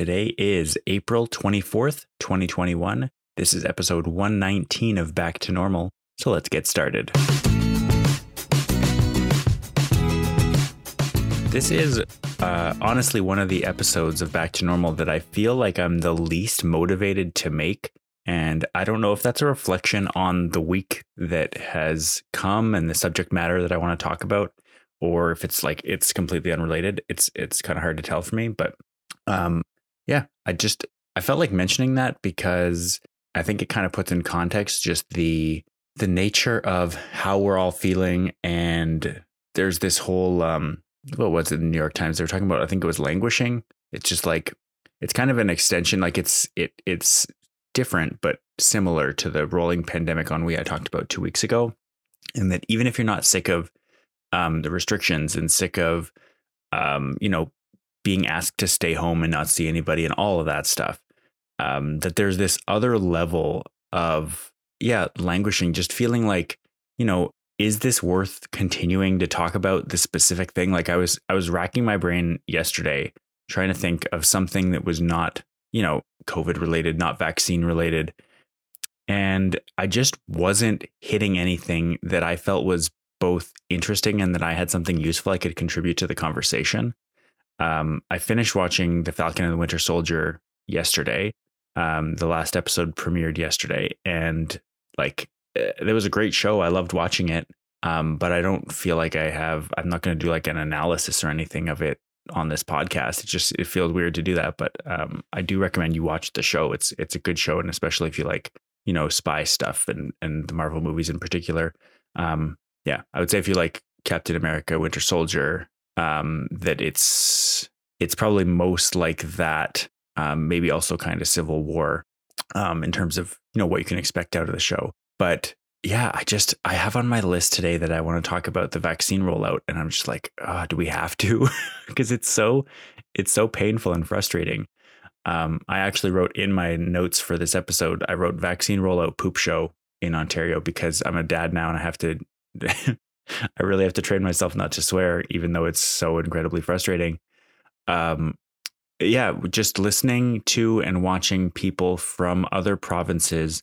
Today is April 24th, 2021. This is episode 119 of Back to Normal. So let's get started. This is uh, honestly one of the episodes of Back to Normal that I feel like I'm the least motivated to make. And I don't know if that's a reflection on the week that has come and the subject matter that I want to talk about, or if it's like it's completely unrelated. It's it's kind of hard to tell for me, but um, yeah, I just I felt like mentioning that because I think it kind of puts in context just the the nature of how we're all feeling and there's this whole um what was it the New York Times? They were talking about I think it was languishing. It's just like it's kind of an extension like it's it it's different but similar to the rolling pandemic ennui I talked about 2 weeks ago and that even if you're not sick of um the restrictions and sick of um you know being asked to stay home and not see anybody and all of that stuff. Um, that there's this other level of, yeah, languishing, just feeling like, you know, is this worth continuing to talk about this specific thing? Like I was, I was racking my brain yesterday trying to think of something that was not, you know, COVID related, not vaccine related. And I just wasn't hitting anything that I felt was both interesting and that I had something useful I could contribute to the conversation. Um, I finished watching The Falcon and the Winter Soldier yesterday. Um, the last episode premiered yesterday, and like eh, it was a great show. I loved watching it. Um, but I don't feel like I have. I'm not going to do like an analysis or anything of it on this podcast. It just it feels weird to do that. But um, I do recommend you watch the show. It's it's a good show, and especially if you like you know spy stuff and and the Marvel movies in particular. Um, yeah, I would say if you like Captain America, Winter Soldier, um, that it's it's probably most like that. Um, maybe also kind of Civil War um, in terms of you know what you can expect out of the show. But yeah, I just I have on my list today that I want to talk about the vaccine rollout, and I'm just like, oh, do we have to? because it's so it's so painful and frustrating. Um, I actually wrote in my notes for this episode, I wrote vaccine rollout poop show in Ontario because I'm a dad now and I have to I really have to train myself not to swear, even though it's so incredibly frustrating. Um, yeah, just listening to and watching people from other provinces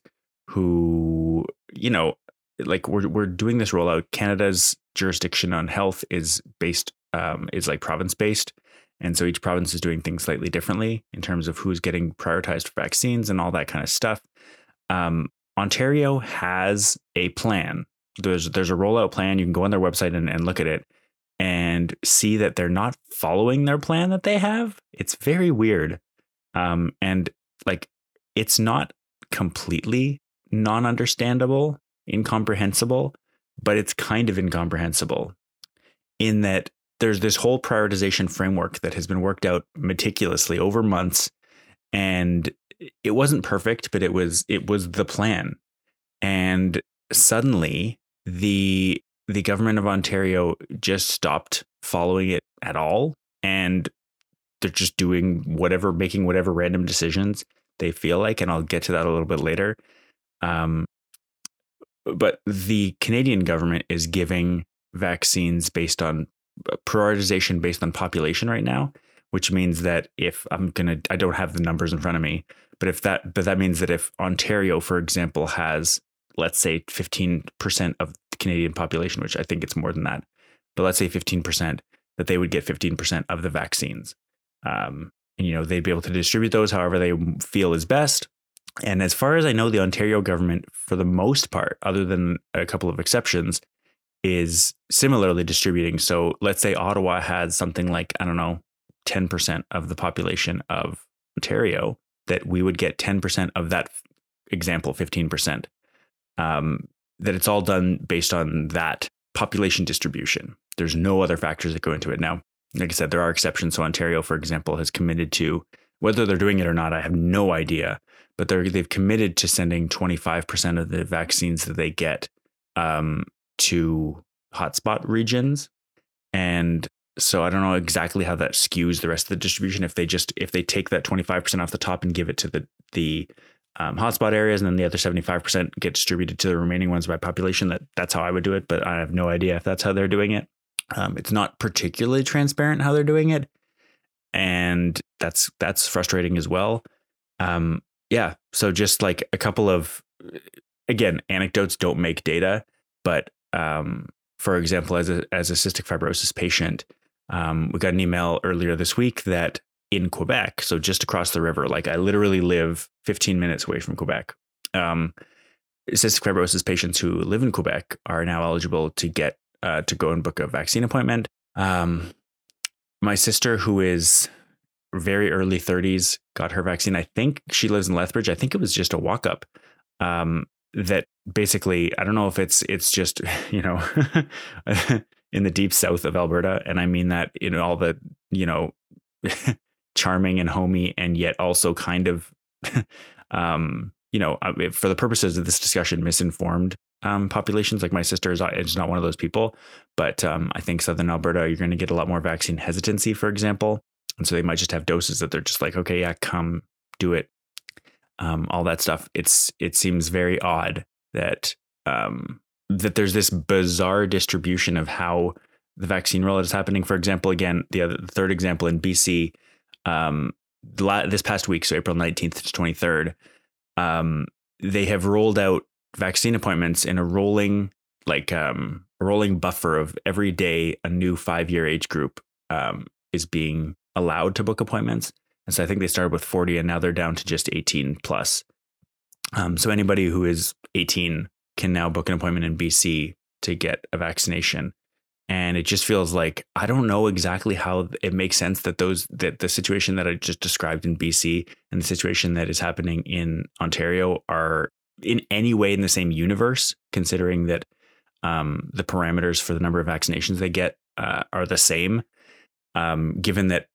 who, you know, like we're we're doing this rollout. Canada's jurisdiction on health is based um, is like province based, and so each province is doing things slightly differently in terms of who's getting prioritized for vaccines and all that kind of stuff. Um, Ontario has a plan there's there's a rollout plan. You can go on their website and, and look at it and see that they're not following their plan that they have. It's very weird. Um, and like it's not completely non-understandable, incomprehensible, but it's kind of incomprehensible in that there's this whole prioritization framework that has been worked out meticulously over months and it wasn't perfect but it was it was the plan and suddenly the the government of Ontario just stopped following it at all and they're just doing whatever making whatever random decisions they feel like and I'll get to that a little bit later. Um, but the Canadian government is giving vaccines based on uh, prioritization based on population right now which means that if I'm going to I don't have the numbers in front of me but if that but that means that if Ontario for example has let's say 15% of the Canadian population, which I think it's more than that, but let's say 15%, that they would get 15% of the vaccines. Um, and, you know, they'd be able to distribute those however they feel is best. And as far as I know, the Ontario government, for the most part, other than a couple of exceptions, is similarly distributing. So let's say Ottawa had something like, I don't know, 10% of the population of Ontario, that we would get 10% of that example, 15% um, that it's all done based on that population distribution. There's no other factors that go into it. Now, like I said, there are exceptions. So Ontario, for example, has committed to whether they're doing it or not. I have no idea, but they're they've committed to sending 25% of the vaccines that they get um, to hotspot regions, and so I don't know exactly how that skews the rest of the distribution. If they just if they take that 25% off the top and give it to the the um, hotspot areas, and then the other 75% get distributed to the remaining ones by population. That that's how I would do it, but I have no idea if that's how they're doing it. Um, it's not particularly transparent how they're doing it, and that's that's frustrating as well. Um, yeah. So just like a couple of again, anecdotes don't make data, but um, for example, as a as a cystic fibrosis patient, um, we got an email earlier this week that in Quebec, so just across the river, like I literally live 15 minutes away from Quebec. Um, cystic fibrosis patients who live in Quebec are now eligible to get uh, to go and book a vaccine appointment. Um, my sister, who is very early 30s, got her vaccine. I think she lives in Lethbridge. I think it was just a walk up. Um, that basically, I don't know if it's it's just you know in the deep south of Alberta, and I mean that in all the you know charming and homey, and yet also kind of um, you know for the purposes of this discussion, misinformed um, populations. Like my sister is, is not one of those people, but um, I think Southern Alberta, you're going to get a lot more vaccine hesitancy, for example. And so they might just have doses that they're just like, okay, yeah, come do it. Um, all that stuff. It's it seems very odd that um, that there's this bizarre distribution of how the vaccine rollout is happening. For example, again, the other the third example in BC, um, this past week, so April 19th to 23rd, um, they have rolled out vaccine appointments in a rolling like um, a rolling buffer of every day a new five year age group um, is being allowed to book appointments. And so I think they started with 40 and now they're down to just 18 plus. Um, so anybody who is 18 can now book an appointment in BC to get a vaccination. And it just feels like I don't know exactly how it makes sense that those that the situation that I just described in BC and the situation that is happening in Ontario are in any way in the same universe, considering that um, the parameters for the number of vaccinations they get uh, are the same. Um, given that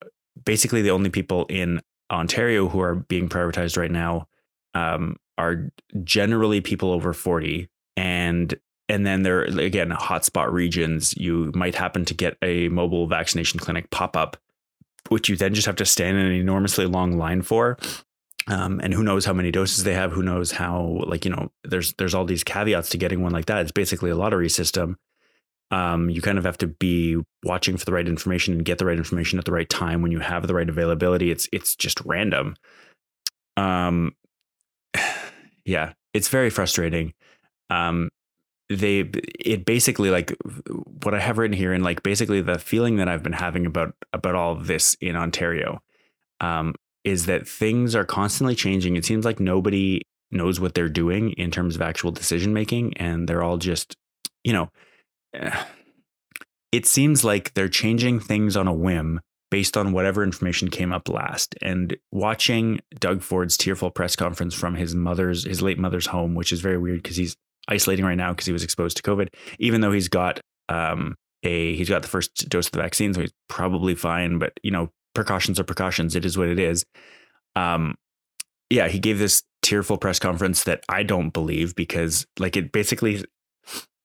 basically the only people in Ontario who are being prioritized right now um, are generally people over 40 and and then there again hotspot regions you might happen to get a mobile vaccination clinic pop up which you then just have to stand in an enormously long line for. Um, and who knows how many doses they have who knows how like you know there's there's all these caveats to getting one like that. It's basically a lottery system. Um, you kind of have to be watching for the right information and get the right information at the right time when you have the right availability. It's it's just random. Um yeah it's very frustrating. Um they it basically like what i have written here and like basically the feeling that i've been having about about all this in ontario um is that things are constantly changing. It seems like nobody knows what they're doing in terms of actual decision making, and they're all just, you know, it seems like they're changing things on a whim based on whatever information came up last. And watching Doug Ford's tearful press conference from his mother's, his late mother's home, which is very weird because he's isolating right now because he was exposed to COVID, even though he's got um, a he's got the first dose of the vaccine, so he's probably fine. But you know, precautions are precautions. It is what it is. Um, yeah, he gave this tearful press conference that I don't believe because, like, it basically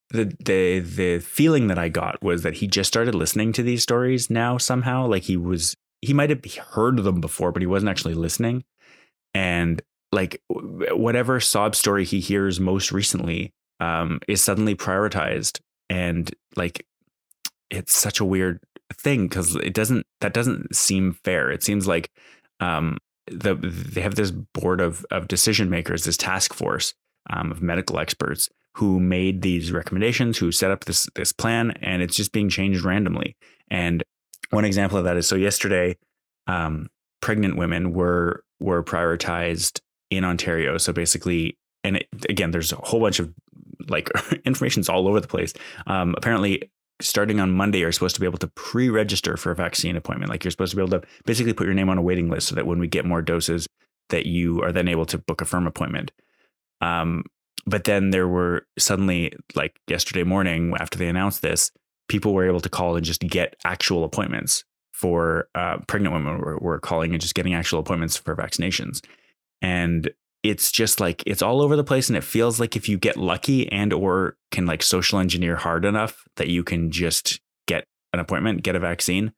the the the feeling that I got was that he just started listening to these stories now somehow. Like he was he might have heard them before, but he wasn't actually listening. And like whatever sob story he hears most recently um, is suddenly prioritized, and like it's such a weird thing because it doesn't that doesn't seem fair. It seems like um, the they have this board of of decision makers, this task force um, of medical experts who made these recommendations, who set up this this plan, and it's just being changed randomly. And one example of that is so yesterday, um, pregnant women were were prioritized in Ontario. So basically, and it, again, there's a whole bunch of like information's all over the place. Um, apparently, starting on Monday you're supposed to be able to pre-register for a vaccine appointment. Like you're supposed to be able to basically put your name on a waiting list so that when we get more doses, that you are then able to book a firm appointment. Um, but then there were suddenly, like yesterday morning, after they announced this, people were able to call and just get actual appointments for uh, pregnant women were, were calling and just getting actual appointments for vaccinations. And it's just like it's all over the place and it feels like if you get lucky and or can like social engineer hard enough that you can just get an appointment get a vaccine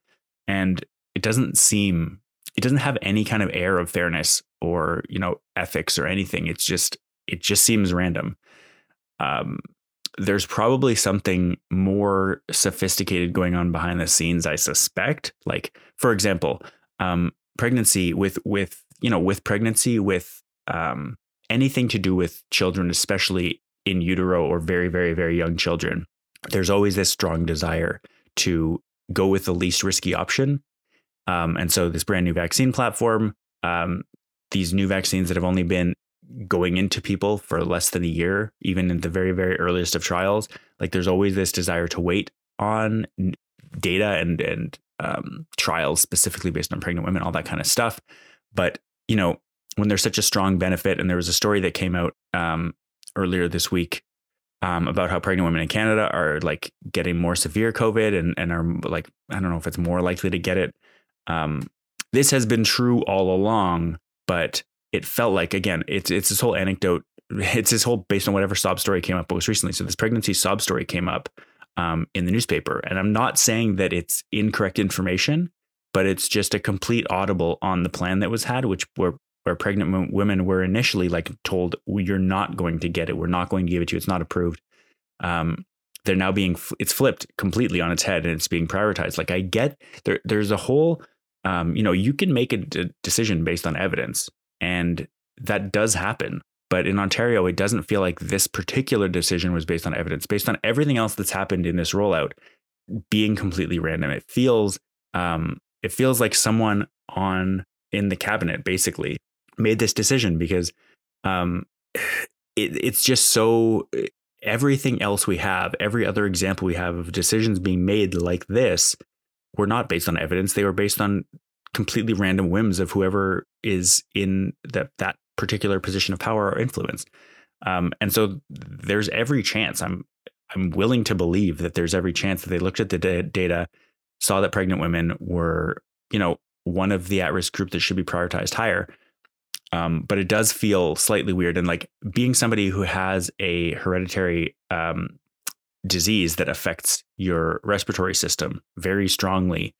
and it doesn't seem it doesn't have any kind of air of fairness or you know ethics or anything. It's just it just seems random. Um there's probably something more sophisticated going on behind the scenes i suspect. Like for example um pregnancy with with you know with pregnancy with um, anything to do with children, especially in utero or very very very young children, there's always this strong desire to go with the least risky option. Um, and so this brand new vaccine platform, um, these new vaccines that have only been going into people for less than a year, even in the very, very earliest of trials, like there's always this desire to wait on data and and um, trials specifically based on pregnant women, all that kind of stuff. But you know, when there's such a strong benefit, and there was a story that came out um, earlier this week um, about how pregnant women in Canada are like getting more severe COVID and and are like I don't know if it's more likely to get it. Um, this has been true all along, but it felt like again it's it's this whole anecdote. It's this whole based on whatever sob story came up most recently. So this pregnancy sob story came up um, in the newspaper, and I'm not saying that it's incorrect information, but it's just a complete audible on the plan that was had, which were where pregnant women were initially like told, "You're not going to get it. We're not going to give it to you. It's not approved." Um, they're now being it's flipped completely on its head and it's being prioritized. Like I get there, there's a whole, um, you know, you can make a d- decision based on evidence, and that does happen. But in Ontario, it doesn't feel like this particular decision was based on evidence. Based on everything else that's happened in this rollout, being completely random, it feels um, it feels like someone on in the cabinet basically made this decision because um, it, it's just so everything else we have, every other example we have of decisions being made like this, were not based on evidence. They were based on completely random whims of whoever is in that that particular position of power or influence. Um, and so there's every chance. I'm I'm willing to believe that there's every chance that they looked at the da- data, saw that pregnant women were, you know, one of the at-risk group that should be prioritized higher, um, but it does feel slightly weird. And like being somebody who has a hereditary um, disease that affects your respiratory system very strongly,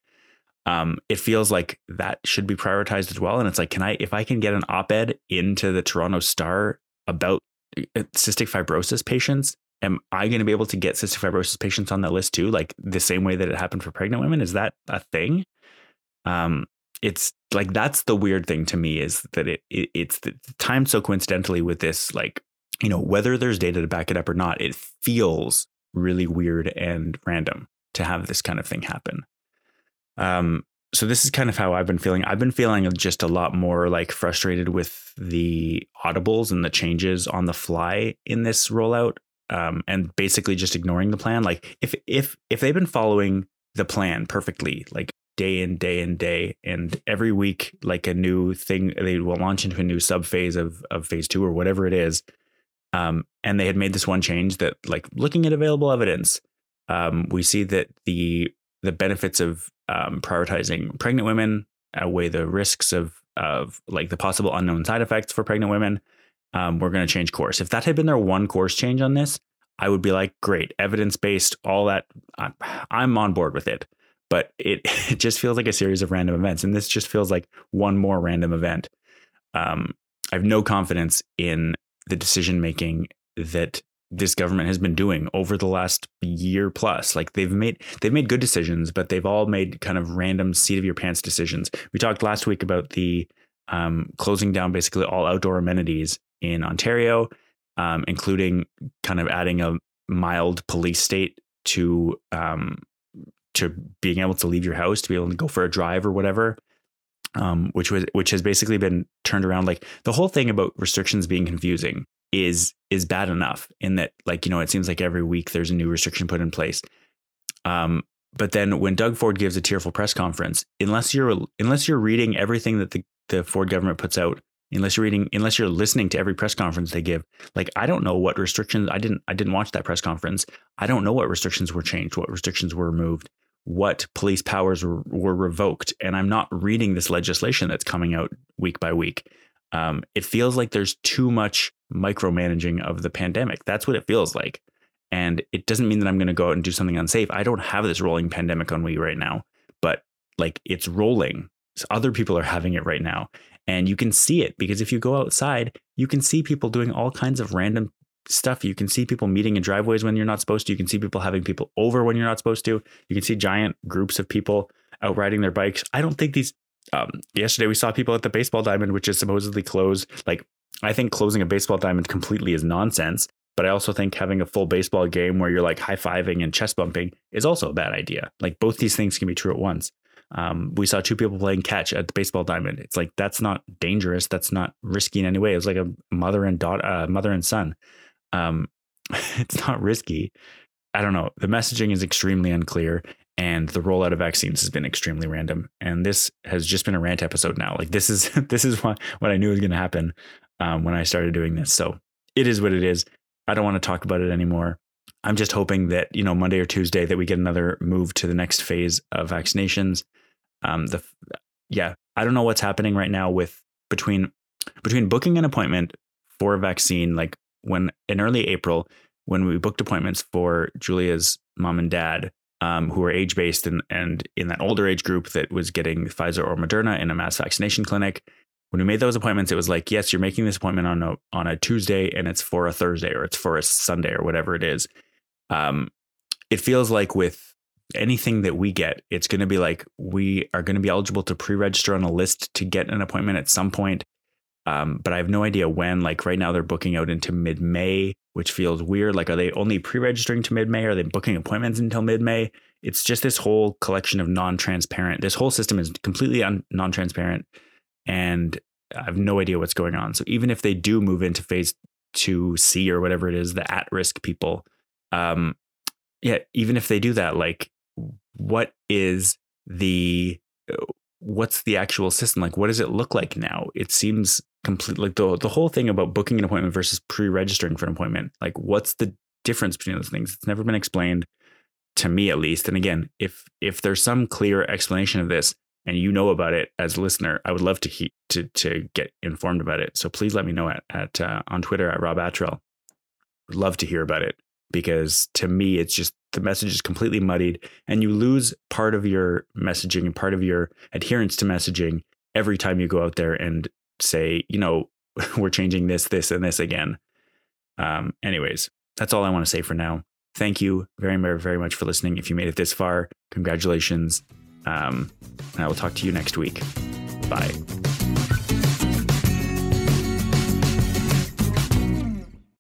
um, it feels like that should be prioritized as well. And it's like, can I, if I can get an op ed into the Toronto Star about uh, cystic fibrosis patients, am I going to be able to get cystic fibrosis patients on that list too? Like the same way that it happened for pregnant women? Is that a thing? Um, it's like that's the weird thing to me is that it, it it's the time so coincidentally with this like you know whether there's data to back it up or not it feels really weird and random to have this kind of thing happen um so this is kind of how I've been feeling. I've been feeling just a lot more like frustrated with the audibles and the changes on the fly in this rollout, um, and basically just ignoring the plan. Like if if if they've been following the plan perfectly, like day in day in day and every week like a new thing they will launch into a new sub phase of of phase two or whatever it is um, and they had made this one change that like looking at available evidence um, we see that the the benefits of um, prioritizing pregnant women outweigh the risks of of like the possible unknown side effects for pregnant women um, we're going to change course if that had been their one course change on this i would be like great evidence based all that I'm, I'm on board with it but it, it just feels like a series of random events. And this just feels like one more random event. Um, I have no confidence in the decision making that this government has been doing over the last year plus. Like they've made they've made good decisions, but they've all made kind of random seat of your pants decisions. We talked last week about the um, closing down basically all outdoor amenities in Ontario, um, including kind of adding a mild police state to um, to being able to leave your house to be able to go for a drive or whatever um, which was which has basically been turned around. Like the whole thing about restrictions being confusing is is bad enough in that like you know it seems like every week there's a new restriction put in place. Um, but then when Doug Ford gives a tearful press conference unless you're unless you're reading everything that the, the Ford government puts out unless you're reading unless you're listening to every press conference they give like i don't know what restrictions i didn't i didn't watch that press conference i don't know what restrictions were changed what restrictions were removed what police powers were, were, revoked. And I'm not reading this legislation that's coming out week by week. Um, it feels like there's too much micromanaging of the pandemic. That's what it feels like. And it doesn't mean that I'm going to go out and do something unsafe. I don't have this rolling pandemic on me right now, but like it's rolling. Other people are having it right now. And you can see it because if you go outside, you can see people doing all kinds of random stuff. You can see people meeting in driveways when you're not supposed to. You can see people having people over when you're not supposed to. You can see giant groups of people out riding their bikes. I don't think these Um, yesterday we saw people at the baseball diamond, which is supposedly closed. Like I think closing a baseball diamond completely is nonsense. But I also think having a full baseball game where you're like high fiving and chest bumping is also a bad idea. Like both these things can be true at once. Um, we saw two people playing catch at the baseball diamond. It's like that's not dangerous. That's not risky in any way. It was like a mother and daughter, uh, mother and son. Um, it's not risky. I don't know. The messaging is extremely unclear, and the rollout of vaccines has been extremely random. And this has just been a rant episode now. Like this is this is what what I knew was going to happen um, when I started doing this. So it is what it is. I don't want to talk about it anymore. I'm just hoping that you know Monday or Tuesday that we get another move to the next phase of vaccinations. Um, the yeah, I don't know what's happening right now with between between booking an appointment for a vaccine, like when in early April when we booked appointments for Julia's mom and dad, um, who were age based and and in that older age group that was getting Pfizer or Moderna in a mass vaccination clinic, when we made those appointments, it was like, yes, you're making this appointment on a on a Tuesday and it's for a Thursday or it's for a Sunday or whatever it is. Um, it feels like with anything that we get, it's going to be like we are going to be eligible to pre-register on a list to get an appointment at some point. Um, but I have no idea when. Like right now, they're booking out into mid-May, which feels weird. Like, are they only pre-registering to mid-May? Are they booking appointments until mid-May? It's just this whole collection of non-transparent. This whole system is completely un- non-transparent and I have no idea what's going on. So even if they do move into phase two C or whatever it is, the at risk people, um, yeah, even if they do that, like, what is the what's the actual system like? What does it look like now? It seems complete like the the whole thing about booking an appointment versus pre-registering for an appointment. Like, what's the difference between those things? It's never been explained to me, at least. And again, if if there's some clear explanation of this, and you know about it as a listener, I would love to he- to to get informed about it. So please let me know at, at uh, on Twitter at Rob Attrell. Love to hear about it because to me, it's just the message is completely muddied, and you lose part of your messaging and part of your adherence to messaging every time you go out there and say, you know, we're changing this, this, and this again. Um, anyways, that's all I want to say for now. Thank you very, very, very much for listening. If you made it this far, congratulations. Um, and I will talk to you next week. Bye.